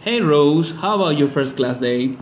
Hey Rose, how about your first class day?